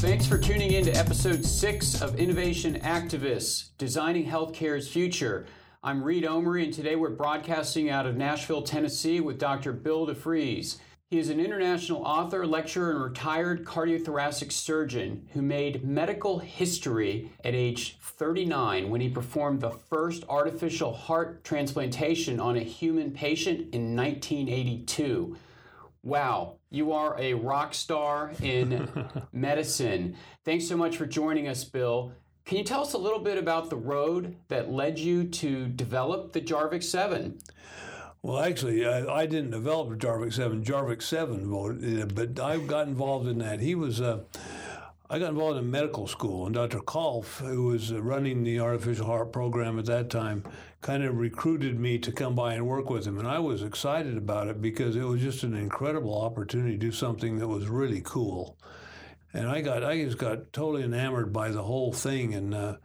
Thanks for tuning in to episode six of Innovation Activists Designing Healthcare's Future. I'm Reed Omery, and today we're broadcasting out of Nashville, Tennessee with Dr. Bill DeVries. He is an international author, lecturer, and retired cardiothoracic surgeon who made medical history at age 39 when he performed the first artificial heart transplantation on a human patient in 1982. Wow, you are a rock star in medicine. Thanks so much for joining us, Bill. Can you tell us a little bit about the road that led you to develop the Jarvik 7? Well, actually, I, I didn't develop the Jarvik 7. Jarvik 7 voted, but I got involved in that. He was, uh, I got involved in medical school, and Dr. Kolff, who was running the artificial heart program at that time, kind of recruited me to come by and work with him. And I was excited about it because it was just an incredible opportunity to do something that was really cool. And I got, I just got totally enamored by the whole thing, and uh,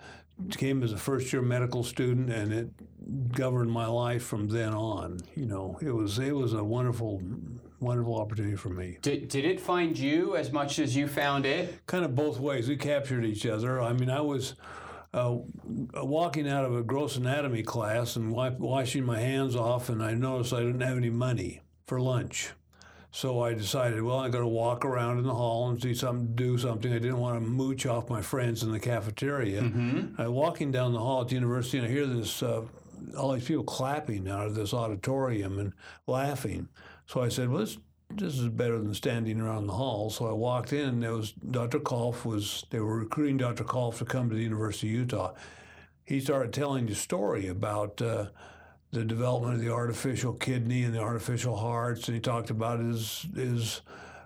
came as a first year medical student, and it governed my life from then on. You know, it was it was a wonderful, wonderful opportunity for me. Did, did it find you as much as you found it? Kind of both ways. We captured each other. I mean, I was. Uh, walking out of a gross anatomy class and washing my hands off, and I noticed I didn't have any money for lunch. So I decided, well, I'm going to walk around in the hall and see something, do something. I didn't want to mooch off my friends in the cafeteria. Mm-hmm. I walking down the hall at the university, and I hear this uh, all these people clapping out of this auditorium and laughing. So I said, well, this, this is better than standing around the hall. So I walked in, and there was Dr. Kolff was they were recruiting Dr. Kolff to come to the University of Utah. He started telling the story about. Uh, the development of the artificial kidney and the artificial hearts, and he talked about his his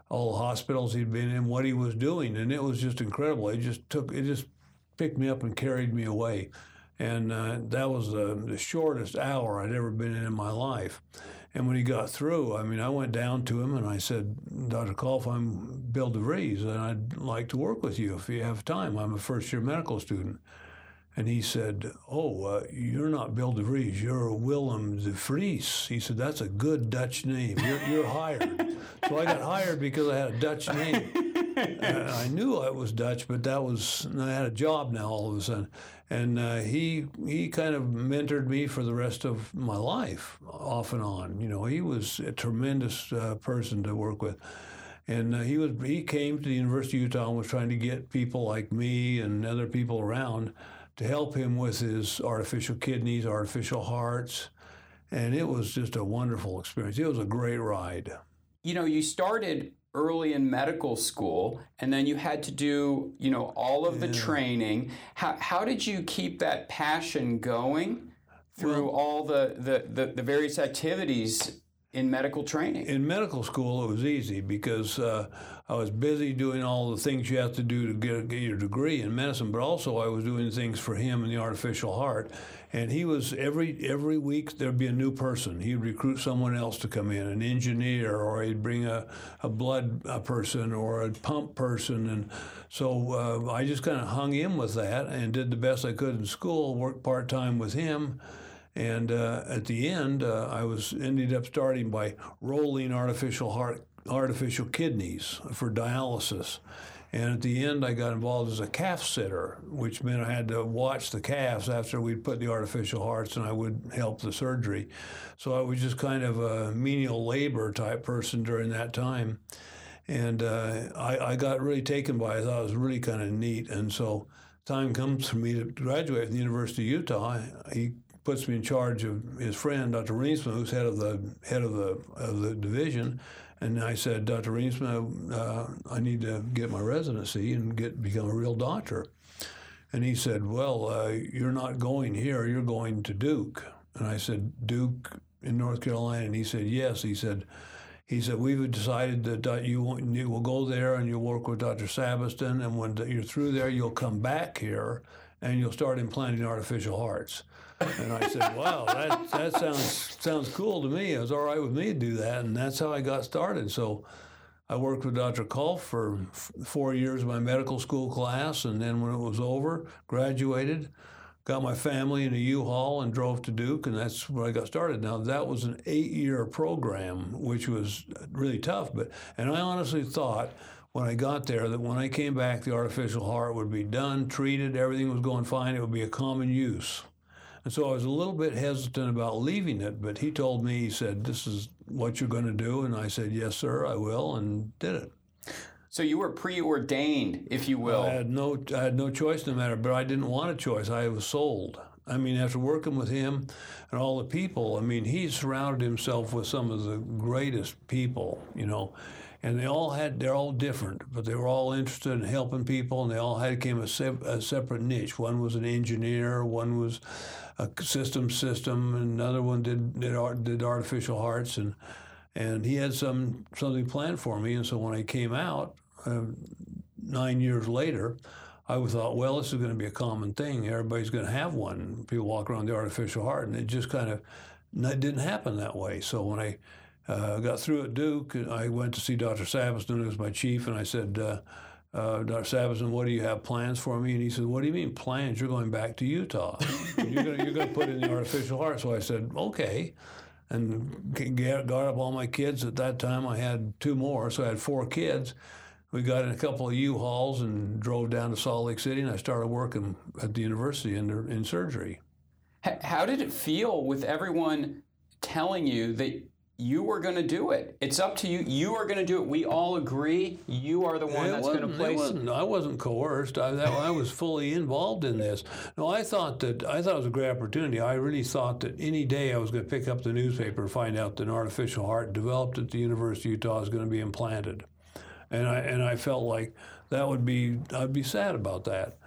the hospitals he'd been in, what he was doing, and it was just incredible. It just took it just picked me up and carried me away, and uh, that was the, the shortest hour I'd ever been in in my life. And when he got through, I mean, I went down to him and I said, Dr. Kolff, I'm Bill DeVries, and I'd like to work with you if you have time. I'm a first year medical student. And he said, Oh, uh, you're not Bill de Vries, you're Willem de Vries. He said, That's a good Dutch name. You're, you're hired. so I got hired because I had a Dutch name. I knew I was Dutch, but that was, I had a job now all of a sudden. And uh, he, he kind of mentored me for the rest of my life, off and on. You know, he was a tremendous uh, person to work with. And uh, he was he came to the University of Utah and was trying to get people like me and other people around to help him with his artificial kidneys, artificial hearts. And it was just a wonderful experience. It was a great ride. You know, you started early in medical school and then you had to do, you know, all of yeah. the training. How, how did you keep that passion going through well, all the, the, the, the various activities in medical training? In medical school, it was easy because uh, I was busy doing all the things you have to do to get, get, your degree in medicine, but also I was doing things for him in the artificial heart. And he was every every week there'd be a new person. He'd recruit someone else to come in, an engineer, or he'd bring a, a blood person or a pump person. And so uh, I just kind of hung in with that and did the best I could in school, worked part time with him and uh, at the end, uh, I was ended up starting by rolling artificial heart, artificial kidneys for dialysis. And at the end, I got involved as a calf sitter, which meant I had to watch the calves after we'd put the artificial hearts and I would help the surgery. So I was just kind of a menial labor type person during that time. And uh, I, I, got really taken by it. I thought it was really kind of neat. And so time comes for me to graduate from the University of Utah. He puts me in charge of his friend, Dr. Reemtsma, who's head of the head of the of the division. And I said, Dr. Reemtsma, uh, I need to get my residency and get become a real doctor. And he said, Well, uh, you're not going here. You're going to Duke. And I said, Duke in North Carolina. And he said, Yes. He said. He said, We've decided that you, you will go there and you'll work with Dr. Sabiston, and when you're through there, you'll come back here and you'll start implanting artificial hearts. And I said, "Wow, that that sounds sounds cool to me. It was all right with me to do that." And that's how I got started. So I worked with Dr. Kolff for four years of my medical school class, and then when it was over, graduated, got my family in a U-Haul and drove to Duke, and that's where I got started. Now that was an eight-year program, which was really tough. But and I honestly thought when I got there that when I came back, the artificial heart would be done, treated, everything was going fine. It would be a common use. And so I was a little bit hesitant about leaving it, but he told me, he said, This is what you're going to do. And I said, Yes, sir, I will, and did it. So you were preordained, if you will. I had no, I had no choice in the matter, but I didn't want a choice. I was sold. I mean, after working with him and all the people, I mean, he surrounded himself with some of the greatest people, you know, and they all had, they're all different, but they were all interested in helping people, and they all had came a, se- a separate niche. One was an engineer, one was a system system, and another one did did, art, did artificial hearts, and and he had some something planned for me. And so when I came out um, nine years later, I thought, well, this is going to be a common thing. Everybody's going to have one. People walk around the artificial heart, and it just kind of it didn't happen that way. So when I uh, got through at Duke, I went to see Dr. Sabiston, who was my chief, and I said. Uh, uh, Dr. Sabiston, what do you have plans for me? And he said, What do you mean plans? You're going back to Utah. you're going to put in the artificial heart. So I said, Okay. And got up all my kids. At that time, I had two more, so I had four kids. We got in a couple of U-Hauls and drove down to Salt Lake City, and I started working at the university in, in surgery. How did it feel with everyone telling you that you were going to do it. It's up to you. You are going to do it. We all agree. You are the one it that's going to place. It wasn't, I wasn't coerced. I, that, I was fully involved in this. No, I thought that I thought it was a great opportunity. I really thought that any day I was going to pick up the newspaper and find out that an artificial heart developed at the University of Utah is going to be implanted, and I and I felt like that would be I'd be sad about that.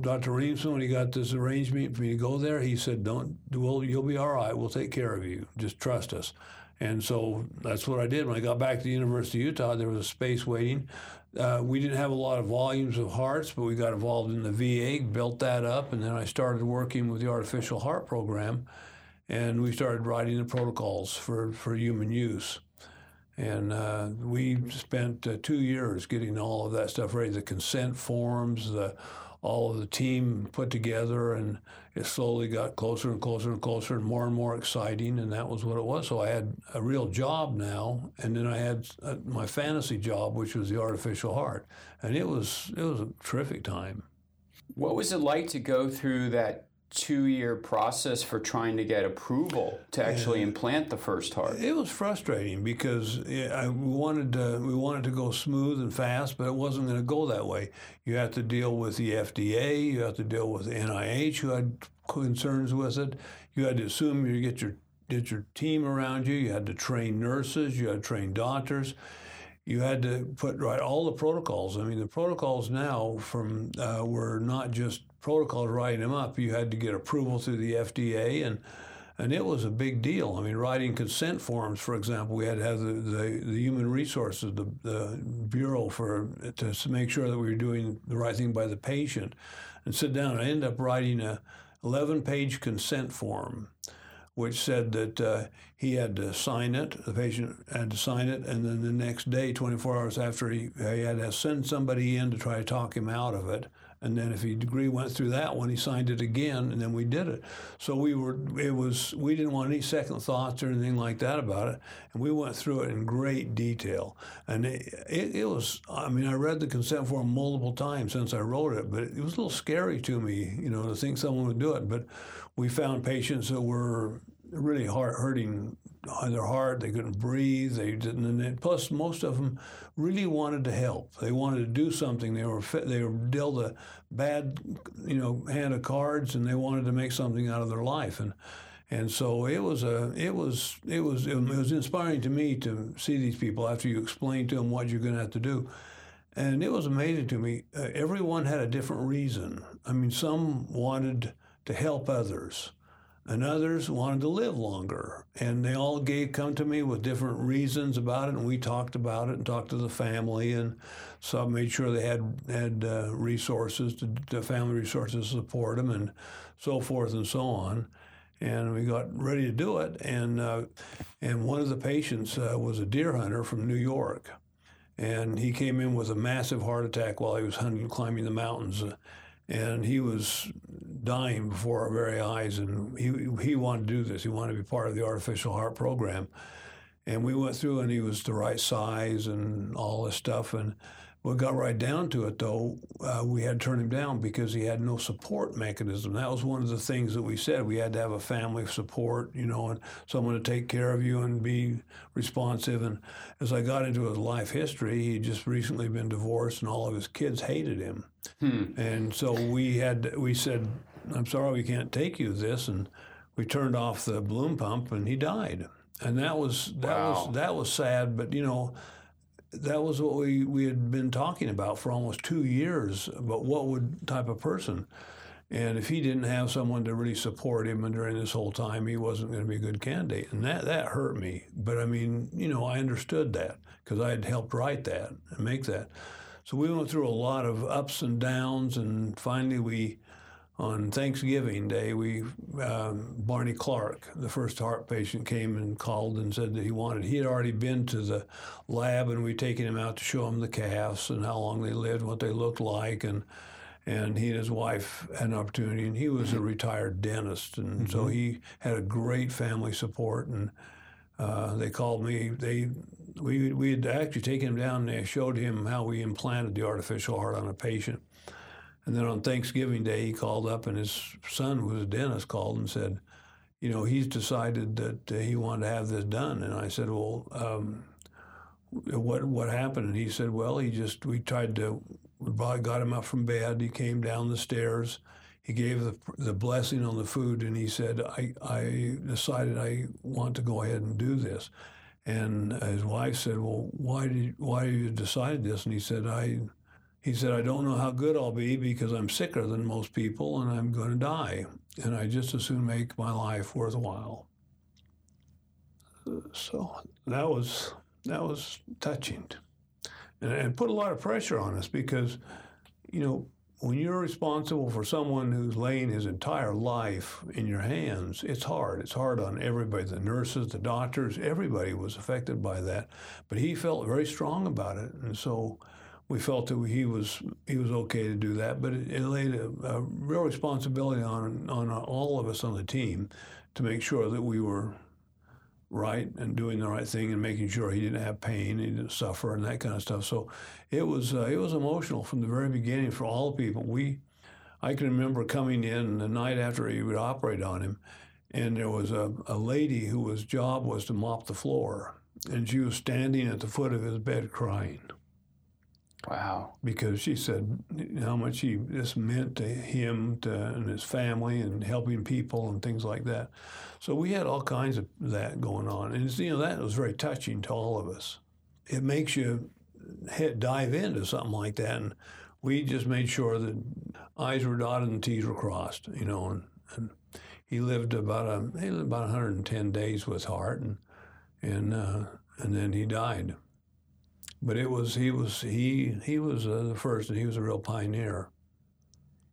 Dr. Reemtsma, when he got this arrangement for me to go there, he said, "Don't, well, you'll be all right. We'll take care of you. Just trust us." And so that's what I did. When I got back to the University of Utah, there was a space waiting. Uh, we didn't have a lot of volumes of hearts, but we got involved in the VA, built that up, and then I started working with the artificial heart program, and we started writing the protocols for, for human use. And uh, we spent uh, two years getting all of that stuff ready, the consent forms, the all of the team put together, and it slowly got closer and closer and closer and more and more exciting, and that was what it was. So I had a real job now, and then I had uh, my fantasy job, which was the artificial heart, and it was it was a terrific time. What was it like to go through that two year process for trying to get approval to actually yeah. implant the first heart? It was frustrating because I wanted to, we wanted to go smooth and fast, but it wasn't going to go that way. You have to deal with the FDA, you have to deal with the NIH, who had concerns with it. You had to assume you get your get your team around you. You had to train nurses. You had to train doctors you had to put right all the protocols. I mean, the protocols now from uh, were not just protocols writing them up. You had to get approval through the FDA, and and it was a big deal. I mean, writing consent forms, for example, we had to have the, the, the human resources, the, the bureau for to make sure that we were doing the right thing by the patient, and sit down. I ended up writing a 11 page consent form which said that uh, he had to sign it, the patient had to sign it, and then the next day, 24 hours after, he, he had to send somebody in to try to talk him out of it. And then if he degree went through that one, he signed it again, and then we did it. So we were, it was, we didn't want any second thoughts or anything like that about it, and we went through it in great detail. And it, it, it was, I mean, I read the consent form multiple times since I wrote it, but it was a little scary to me, you know, to think someone would do it. But we found patients that were really heart hurting on their heart. They couldn't breathe. They didn't. And plus, most of them really wanted to help. They wanted to do something. They were they were dealt a bad, you know, hand of cards, and they wanted to make something out of their life. And and so it was a it was it was it was inspiring to me to see these people after you explain to them what you're going to have to do. And it was amazing to me. Uh, everyone had a different reason. I mean, some wanted to help others and others wanted to live longer. And they all gave come to me with different reasons about it, and we talked about it and talked to the family, and some made sure they had had uh, resources, to, to family resources to support them, and so forth and so on. And we got ready to do it, and uh, and one of the patients uh, was a deer hunter from New York, and he came in with a massive heart attack while he was hunting, climbing the mountains and he was dying before our very eyes. And he he wanted to do this. He wanted to be part of the artificial heart program. And we went through, and he was the right size and all this stuff. And we got right down to it, though, uh, we had to turn him down because he had no support mechanism. That was one of the things that we said. We had to have a family support, you know, and someone to take care of you and be responsive. And as I got into his life history, he'd just recently been divorced, and all of his kids hated him. Hmm. And so we had we said, "I'm sorry, we can't take you this," and we turned off the balloon pump, and he died. And that was that wow. was that was sad, but you know that was what we, we had been talking about for almost two years about what would type of person. And if he didn't have someone to really support him and during this whole time, he wasn't going to be a good candidate. And that, that hurt me. But I mean, you know, I understood that because I had helped write that and make that. So we went through a lot of ups and downs. And finally, we on Thanksgiving Day, we um, Barney Clark, the first heart patient, came and called and said that he wanted. He had already been to the lab, and we'd taken him out to show him the calves and how long they lived, what they looked like, and and he and his wife had an opportunity. And he was a retired dentist, and mm-hmm. so he had a great family support. And uh, they called me. They we we had actually taken him down. and They showed him how we implanted the artificial heart on a patient and then on Thanksgiving Day, he called up, and his son, who was a dentist, called and said, "You know, he's decided that uh, he wanted to have this done." And I said, "Well, um, what what happened?" And he said, "Well, he just we tried to, we got him up from bed. He came down the stairs." He gave the, the blessing on the food, and he said, I, I decided I want to go ahead and do this. And his wife said, "Well, why did why you decide this?" And he said, "I he said, I don't know how good I'll be because I'm sicker than most people and I'm going to die. And I just as soon make my life worthwhile. So that was that was touching, and, put a lot of pressure on us because, you know, when you're responsible for someone who's laying his entire life in your hands, it's hard. It's hard on everybody the nurses, the doctors, everybody was affected by that. But he felt very strong about it. And so we felt that he was he was okay to do that, but it, it laid a, a, real responsibility on on all of us on the team to make sure that we were right and doing the right thing and making sure he didn't have pain, he didn't suffer, and that kind of stuff. So it was uh, it was emotional from the very beginning for all people. We I can remember coming in the night after he would operate on him, and there was a, a lady whose job was to mop the floor, and she was standing at the foot of his bed crying Wow. Because she said how much he this meant to him to, and his family and helping people and things like that. So we had all kinds of that going on. And you know, that was very touching to all of us. It makes you hit, dive into something like that. And we just made sure that I's were dotted and T's were crossed, you know, and, and he lived about a, he lived about 110 days with heart and, and, uh, and then he died but it was he was he he was uh, the first, and he was a real pioneer.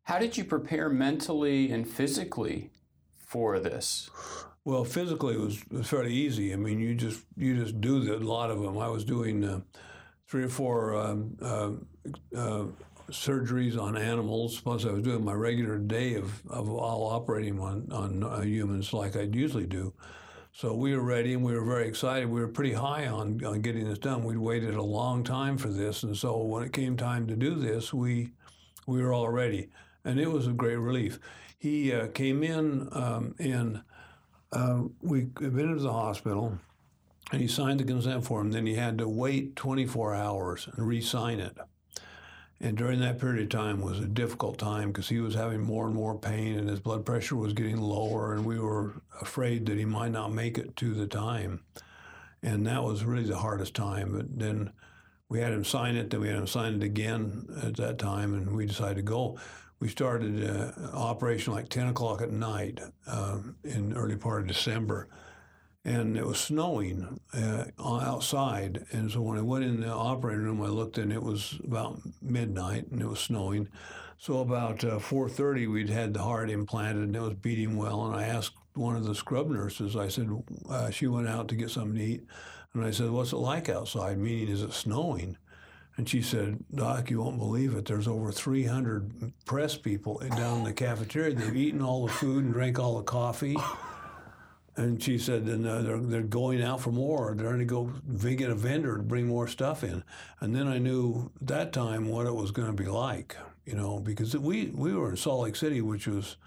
How did you prepare mentally and physically for this? Well, physically it was, it was fairly easy. I mean, you just you just do the, a lot of them. I was doing uh, three or four um, uh, uh, surgeries on animals. Plus, I was doing my regular day of, of all operating on on uh, humans like I usually do. So we were ready and we were very excited. We were pretty high on, on getting this done. We'd waited a long time for this. And so when it came time to do this, we, we were all ready. And it was a great relief. He uh, came in um, and uh, we admitted to the hospital and he signed the consent form. Then he had to wait 24 hours and re sign it. And during that period of time was a difficult time because he was having more and more pain and his blood pressure was getting lower and we were afraid that he might not make it to the time. And that was really the hardest time. But then we had him sign it, then we had him sign it again at that time and we decided to go. We started uh, operation like 10 o'clock at night um, in early part of December and it was snowing uh, outside. And so when I went in the operating room, I looked and it was about midnight and it was snowing. So about uh, 4:30, we'd had the heart implanted and it was beating well. And I asked one of the scrub nurses. I said uh, she went out to get something to eat, and I said, "What's it like outside? Meaning, is it snowing?" And she said, Doc, you won't believe it. There's over 300 press people down in the cafeteria. They've eaten all the food and drank all the coffee And she said, then uh, they're, they're going out for more. They're going to go get a vendor to bring more stuff in. And then I knew that time what it was going to be like, you know, because we, we were in Salt Lake City, which was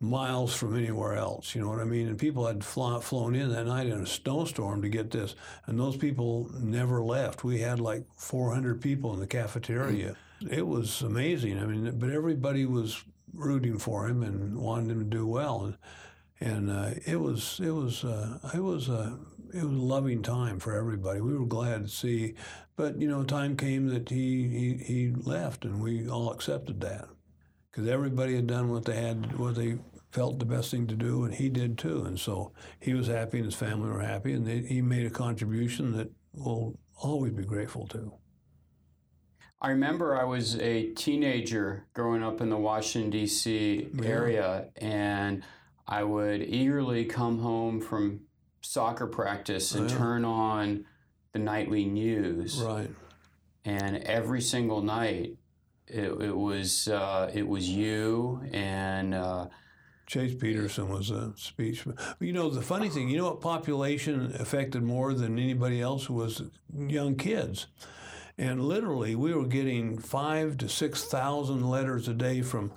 miles from anywhere else. You know what I mean? And people had fly, flown in that night in a snowstorm to get this, and those people never left. We had like 400 people in the cafeteria. It was amazing. I mean, but everybody was rooting for him and wanted him to do well, and and uh, it was it was uh, it was a it was a loving time for everybody. We were glad to see, but you know, time came that he he, he left, and we all accepted that because everybody had done what they had what they felt the best thing to do, and he did too. And so he was happy, and his family were happy, and they, he made a contribution that we'll always be grateful to. I remember I was a teenager growing up in the Washington, D.C. Yeah. area, and I would eagerly come home from soccer practice and yeah. turn on the nightly news. Right. And every single night, it, it was uh, it was you and uh, Chase Peterson was a speech. You know, the funny thing, you know what population affected more than anybody else was young kids. And literally, we were getting five to 6,000 letters a day from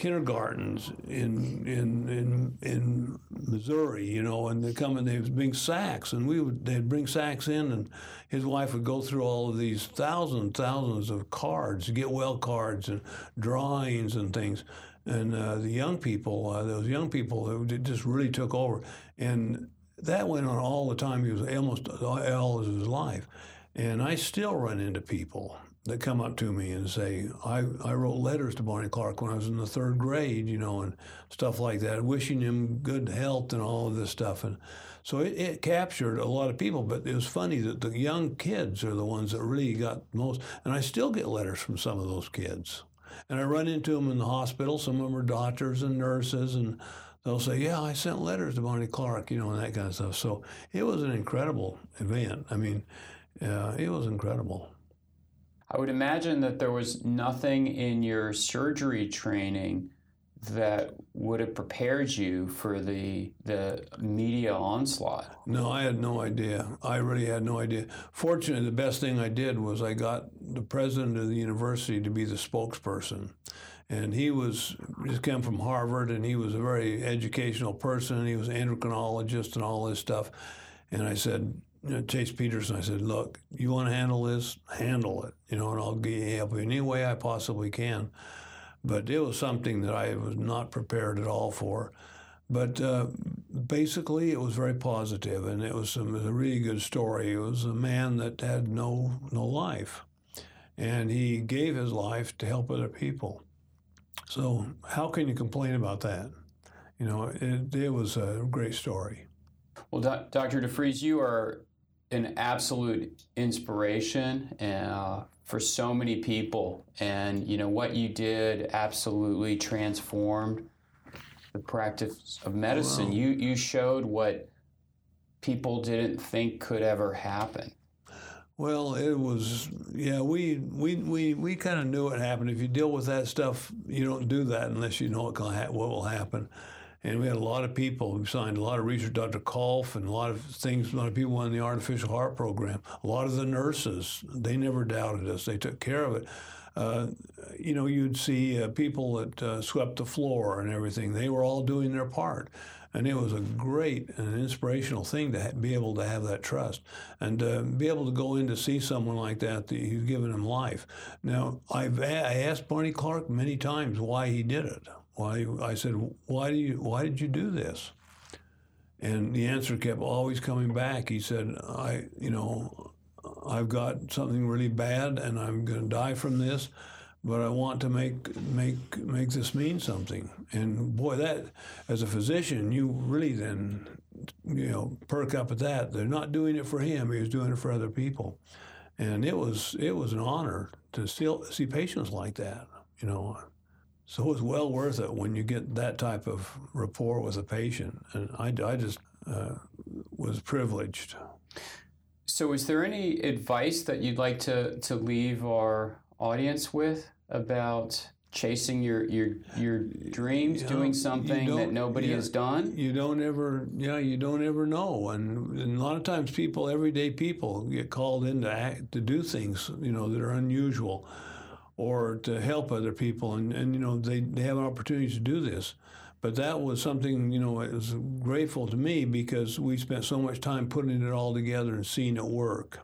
kindergartens in in in in Missouri, you know, and they come and they bring sacks, and we would they'd bring sacks in, and his wife would go through all of these thousands thousands of cards, get well cards and drawings and things, and uh, the young people, uh, those young people, who just really took over, and that went on all the time. He was almost all of his life, and I still run into people that come up to me and say, I, I wrote letters to Barney Clark when I was in the third grade, you know, and stuff like that, wishing him good health and all of this stuff. And so it, it, captured a lot of people, but it was funny that the young kids are the ones that really got most. And I still get letters from some of those kids. And I run into them in the hospital. Some of them are doctors and nurses, and they'll say, "Yeah, I sent letters to Barney Clark," you know, and that kind of stuff. So it was an incredible event. I mean, uh, it was incredible. I would imagine that there was nothing in your surgery training that would have prepared you for the the media onslaught? No, I had no idea. I really had no idea. Fortunately, the best thing I did was I got the president of the university to be the spokesperson. And he was just came from Harvard, and he was a very educational person. He was an endocrinologist and all this stuff. And I said, Chase Peterson, I said, look, you want to handle this? Handle it, you know, and I'll help you any way I possibly can. But it was something that I was not prepared at all for. But uh, basically, it was very positive, and it was, some, it was a really good story. It was a man that had no no life, and he gave his life to help other people. So how can you complain about that? You know, it, it was a great story. Well, Dr. DeVries, you are an absolute inspiration uh, for so many people, and you know what you did absolutely transformed the practice of medicine. Wow. You you showed what people didn't think could ever happen. Well, it was yeah. We we we, we kind of knew it happened. If you deal with that stuff, you don't do that unless you know what, what will happen. And we had a lot of people who signed a lot of research, Dr. Kolff, and a lot of things, a lot of people in the artificial heart program. A lot of the nurses, they never doubted us. They took care of it. Uh, you know, you'd see uh, people that uh, swept the floor and everything. They were all doing their part. And it was a great and inspirational thing to ha- be able to have that trust and uh, be able to go in to see someone like that that you've given him life. Now, I've a- I asked Barney Clark many times why he did it. Why I said, why do you why did you do this? And the answer kept always coming back. He said, I you know, I've got something really bad and I'm going to die from this, but I want to make make make this mean something. And boy, that as a physician, you really then you know perk up at that. They're not doing it for him; he was doing it for other people, and it was it was an honor to see, see patients like that. You know, so it's well worth it when you get that type of rapport with a patient. And I, I just uh, was privileged. So, is there any advice that you'd like to, to leave our audience with about chasing your your your dreams, You doing know, you something that nobody has done. You don't ever, yeah, you don't ever know, and, and a lot of times people, everyday people, get called in to act, to do things, you know, that are unusual, or to help other people, and, and you know they, they have opportunities to do this. But that was something, you know, it was grateful to me because we spent so much time putting it all together and seeing it work.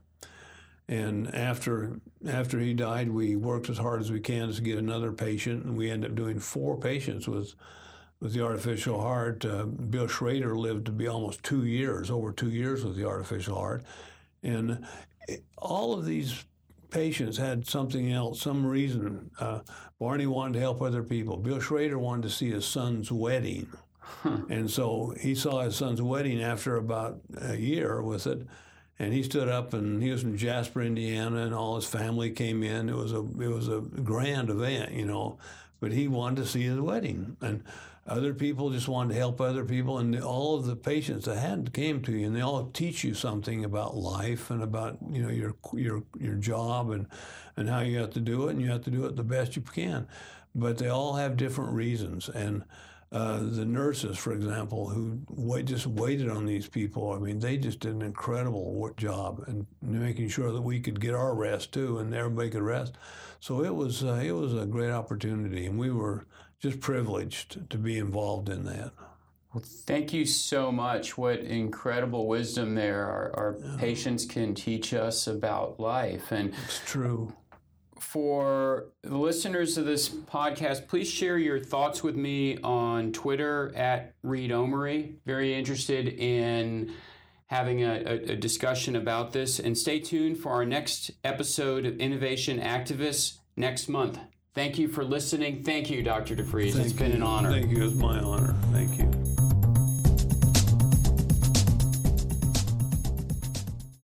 And after after he died, we worked as hard as we can to get another patient, and we ended up doing four patients with with the artificial heart. Uh, Bill Schroeder lived to be almost two years, over two years with the artificial heart, and it- all of these patients had something else, some reason. Uh, Barney wanted to help other people. Bill Schroeder wanted to see his son's wedding. And so he saw his son's wedding after about a year with it, and he stood up and he was from Jasper, Indiana, and all his family came in. It was a it was a grand event, you know, but he wanted to see his wedding, and other people just wanted to help other people, and all of the patients that had came to you, and they all teach you something about life and about you know your your your job and and how you have to do it, and you have to do it the best you can, but they all have different reasons and. Uh, the nurses, for example, who wait, just waited on these people. I mean, they just did an incredible job and making sure that we could get our rest too, and everybody could rest. So it was uh, it was a great opportunity, and we were just privileged to be involved in that. Well, thank you so much. What incredible wisdom there. Our, our patients can teach us about life. And It's true. For the listeners of this podcast, please share your thoughts with me on Twitter at Reed Omery. Very interested in having a, a, discussion about this. And stay tuned for our next episode of Innovation Activists next month. Thank you for listening. Thank you, Dr. DeVries. it's been an honor. Thank you. It's my honor. Thank you.